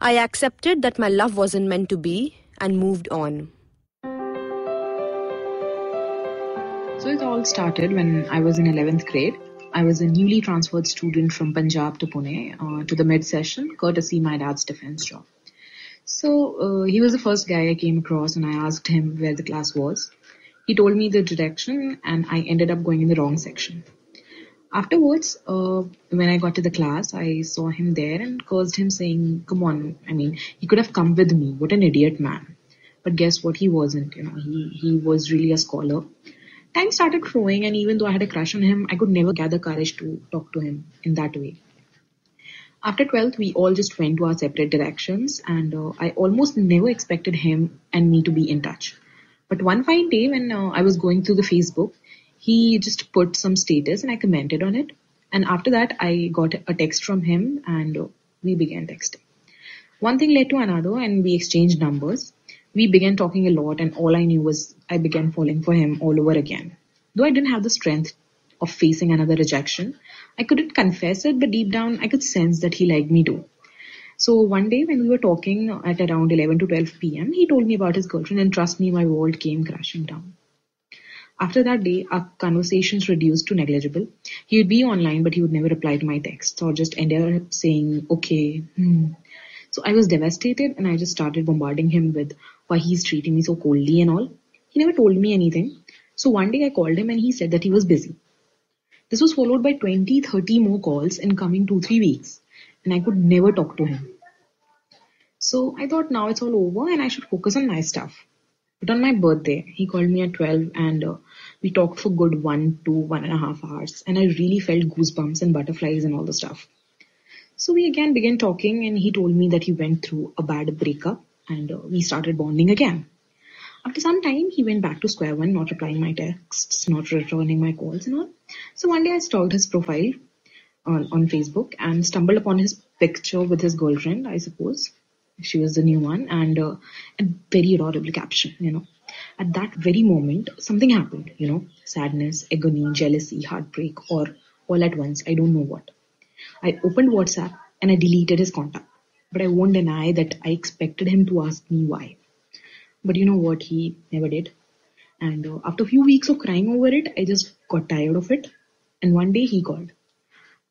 I Accepted That My Love Wasn't Meant to Be and Moved On. So it all started when I was in 11th grade. I was a newly transferred student from Punjab to Pune uh, to the mid session, courtesy my dad's defense job. So uh, he was the first guy I came across, and I asked him where the class was. He told me the direction, and I ended up going in the wrong section. Afterwards, uh, when I got to the class, I saw him there and cursed him, saying, "Come on! I mean, he could have come with me. What an idiot man!" But guess what? He wasn't. You know, he he was really a scholar time started flowing and even though I had a crush on him, I could never gather courage to talk to him in that way. After 12th, we all just went to our separate directions and uh, I almost never expected him and me to be in touch. But one fine day when uh, I was going through the Facebook, he just put some status and I commented on it. And after that, I got a text from him and we began texting. One thing led to another and we exchanged numbers we began talking a lot and all I knew was I began falling for him all over again. Though I didn't have the strength of facing another rejection, I couldn't confess it, but deep down I could sense that he liked me too. So one day when we were talking at around 11 to 12 pm, he told me about his girlfriend and trust me, my world came crashing down. After that day, our conversations reduced to negligible. He would be online, but he would never reply to my texts or just end up saying, okay, hmm. So I was devastated and I just started bombarding him with why he's treating me so coldly and all. He never told me anything. So one day I called him and he said that he was busy. This was followed by 20, 30 more calls in coming 2-3 weeks and I could never talk to him. So I thought now it's all over and I should focus on my stuff. But on my birthday, he called me at 12 and uh, we talked for good one to one and a half hours and I really felt goosebumps and butterflies and all the stuff. So we again began talking and he told me that he went through a bad breakup and uh, we started bonding again. After some time, he went back to square one, not replying my texts, not returning my calls and all. So one day I stalked his profile on, on Facebook and stumbled upon his picture with his girlfriend, I suppose. She was the new one and uh, a very adorable caption, you know. At that very moment, something happened, you know, sadness, agony, jealousy, heartbreak, or all at once. I don't know what. I opened WhatsApp and I deleted his contact but I won't deny that I expected him to ask me why. But you know what? He never did. And uh, after a few weeks of crying over it, I just got tired of it. And one day he called.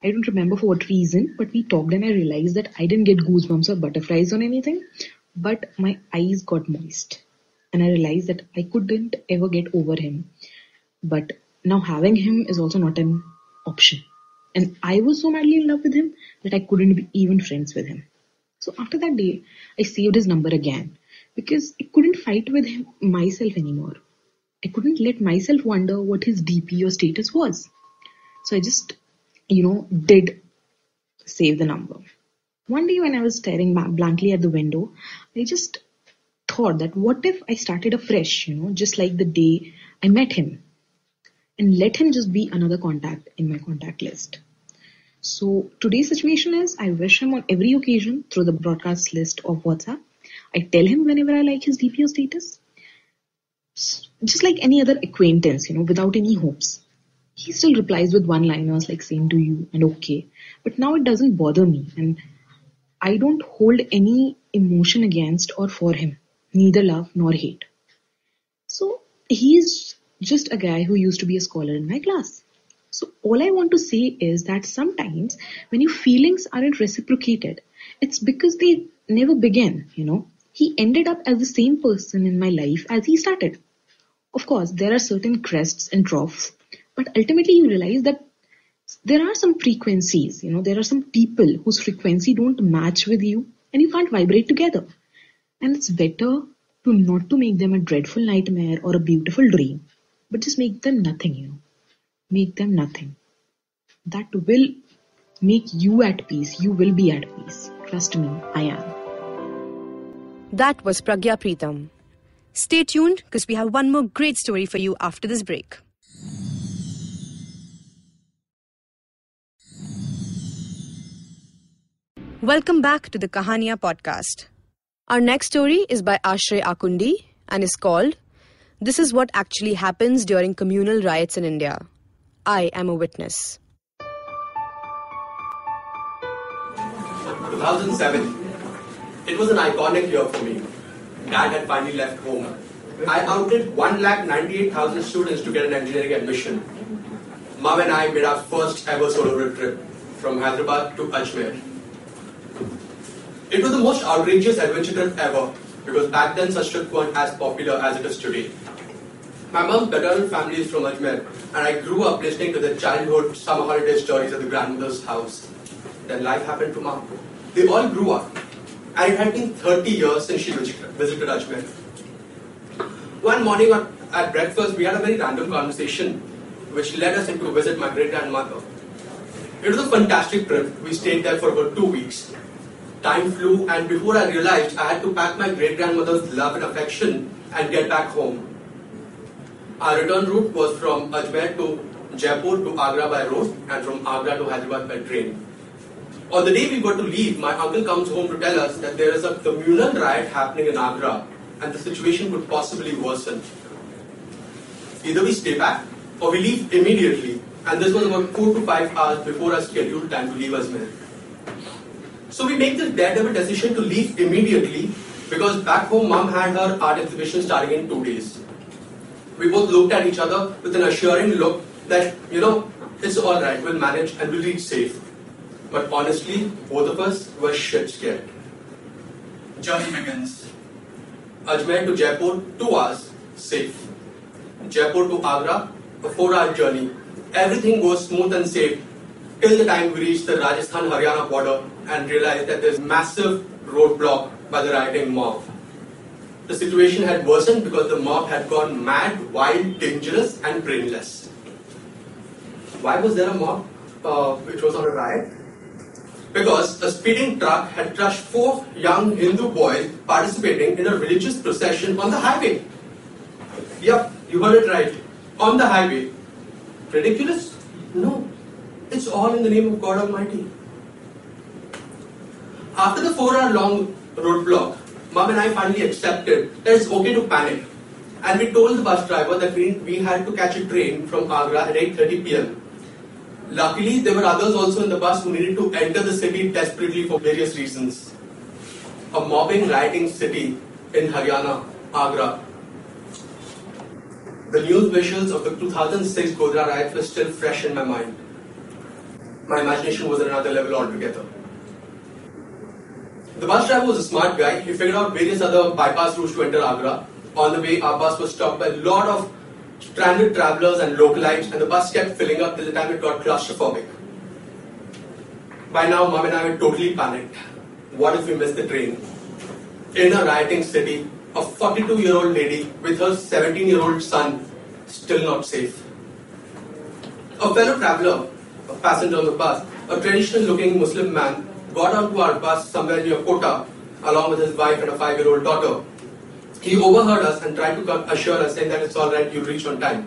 I don't remember for what reason, but we talked and I realized that I didn't get goosebumps or butterflies on anything, but my eyes got moist. And I realized that I couldn't ever get over him. But now having him is also not an option. And I was so madly in love with him that I couldn't be even friends with him. So after that day, I saved his number again because I couldn't fight with him myself anymore. I couldn't let myself wonder what his DP or status was. So I just, you know, did save the number. One day when I was staring blankly at the window, I just thought that what if I started afresh, you know, just like the day I met him and let him just be another contact in my contact list. So today's situation is I wish him on every occasion through the broadcast list of WhatsApp. I tell him whenever I like his DP or status. Just like any other acquaintance, you know, without any hopes. He still replies with one liners like same to you and okay. But now it doesn't bother me and I don't hold any emotion against or for him. Neither love nor hate. So he's just a guy who used to be a scholar in my class. So all I want to say is that sometimes when your feelings aren't reciprocated, it's because they never began, you know. He ended up as the same person in my life as he started. Of course, there are certain crests and troughs, but ultimately you realize that there are some frequencies, you know, there are some people whose frequency don't match with you and you can't vibrate together. And it's better to not to make them a dreadful nightmare or a beautiful dream, but just make them nothing, you know make them nothing. That will make you at peace. You will be at peace. Trust me, I am. That was Pragya Preetham. Stay tuned because we have one more great story for you after this break. Welcome back to the Kahania podcast. Our next story is by Ashray Akundi and is called This is What Actually Happens During Communal Riots in India. I am a witness. 2007. It was an iconic year for me. Dad had finally left home. I outed 1,98,000 students to get an engineering admission. Mom and I made our first ever solo road trip from Hyderabad to Ajmer. It was the most outrageous adventure trip ever because back then such trips weren't as popular as it is today. My mom's paternal family is from Ajmer and I grew up listening to their childhood summer holiday stories at the grandmother's house. Then life happened to mom. They all grew up and it had been 30 years since she visited Ajmer. One morning at breakfast, we had a very random conversation which led us into visit my great grandmother. It was a fantastic trip. We stayed there for about two weeks. Time flew, and before I realized, I had to pack my great grandmother's love and affection and get back home. Our return route was from Ajmer to Jaipur to Agra by road and from Agra to Hyderabad by train. On the day we were to leave, my uncle comes home to tell us that there is a communal riot happening in Agra and the situation could possibly worsen. Either we stay back or we leave immediately, and this was about four to five hours before our scheduled time to leave Ajmer. So we make this daredevil decision to leave immediately because back home mom had her art exhibition starting in two days. We both looked at each other with an assuring look that, you know, it's alright, we'll manage and we'll reach safe. But honestly, both of us were shit scared. Journey begins. Ajmer to Jaipur, two hours, safe. Jaipur to Agra, a four hour journey. Everything goes smooth and safe till the time we reach the Rajasthan Haryana border and realize that there's massive roadblock by the rioting mob. The situation had worsened because the mob had gone mad, wild, dangerous, and brainless. Why was there a mob uh, which was on a riot? because a speeding truck had crushed four young Hindu boys participating in a religious procession on the highway. Yep, you heard it right. On the highway. Ridiculous? No. It's all in the name of God Almighty. After the four hour long roadblock, Mom and I finally accepted that it's okay to panic. And we told the bus driver that we, we had to catch a train from Agra at 8.30 pm Luckily, there were others also in the bus who needed to enter the city desperately for various reasons. A mobbing, rioting city in Haryana, Agra. The news visuals of the 2006 Godhra riot were still fresh in my mind. My imagination was at another level altogether. The bus driver was a smart guy. He figured out various other bypass routes to enter Agra. On the way, our bus was stopped by a lot of stranded travelers and localites, and the bus kept filling up till the time it got claustrophobic. By now, mom and I were totally panicked. What if we missed the train? In a rioting city, a 42 year old lady with her 17 year old son still not safe. A fellow traveler, a passenger on the bus, a traditional looking Muslim man, got onto our bus somewhere near Kota along with his wife and a five year old daughter he overheard us and tried to assure us, saying that it's all right, you'll reach on time.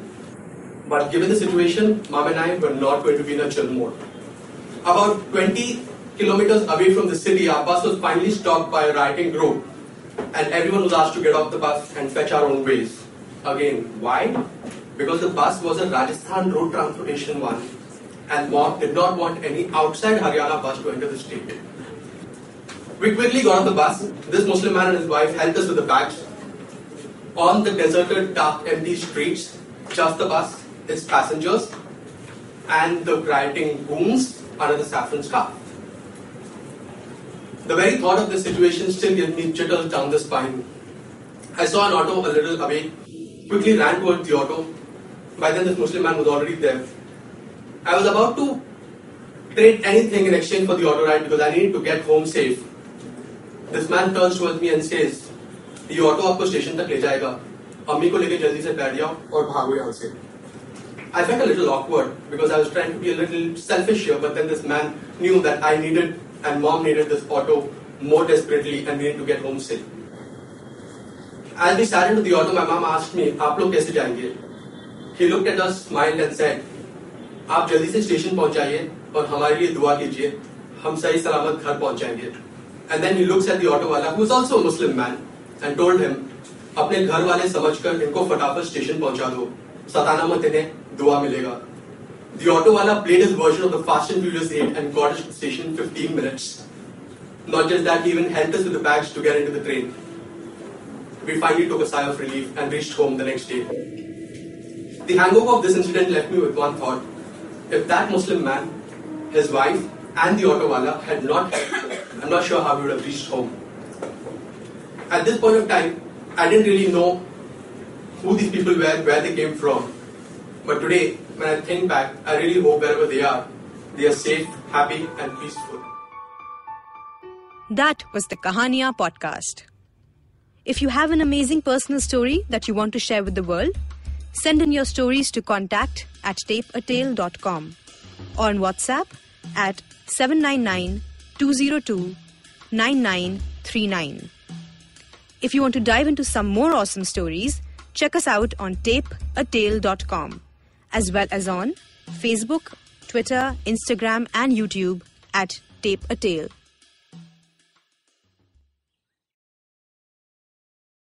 But given the situation, mom and I were not going to be in a chill mode. About 20 kilometers away from the city, our bus was finally stopped by a rioting group, and everyone was asked to get off the bus and fetch our own ways. Again, why? Because the bus was a Rajasthan road transportation one, and mob did not want any outside Haryana bus to enter the state. We quickly got off the bus. This Muslim man and his wife helped us with the bags on the deserted, dark, empty streets, just the bus, its passengers, and the rioting goons under the saffron scarf. The very thought of this situation still gives me jitters down the spine. I saw an auto a little away, quickly ran towards the auto. By then, this Muslim man was already there. I was about to trade anything in exchange for the auto ride because I needed to get home safe. This man turns towards me and says, ये auto आपको station तक ले जाएगा अम्मी को लेके जल्दी से बैठ जाओ और भागो यहाँ से I felt a little awkward because I was trying to be a little selfish here, but then this man knew that I needed and mom needed this auto more desperately and we needed to get home safe. As we sat into the auto, my mom asked me, "आप लोग कैसे जाएंगे?" He looked at us, smiled, and said, आप जल्दी से station पहुंचाइए और हमारे लिए दुआ कीजिए, हम सही सलामत घर पहुंचाएँगे। And then he looks at the auto वाला who is also Muslim man and told him अपने घर वाले समझकर इनको फटाफट स्टेशन पहुँचा दो। सताना मत इन्हें, दुआ मिलेगा। द ऑटो वाला played his version of the Fast and Furious 8 and got station 15 minutes not just that even help us with the bags to get into the train we finally took a sigh of relief and reached home the next day the hangover of this incident left me with one thought If that Muslim man, his wife, and the auto wala had not I'm not sure how we would have reached home. At this point of time, I didn't really know who these people were, where they came from. But today, when I think back, I really hope wherever they are, they are safe, happy, and peaceful. That was the Kahania podcast. If you have an amazing personal story that you want to share with the world, send in your stories to contact at tapeatale.com or on WhatsApp at 799 202 9939. If you want to dive into some more awesome stories, check us out on tapeatale.com as well as on Facebook, Twitter, Instagram, and YouTube at Tape a Tale.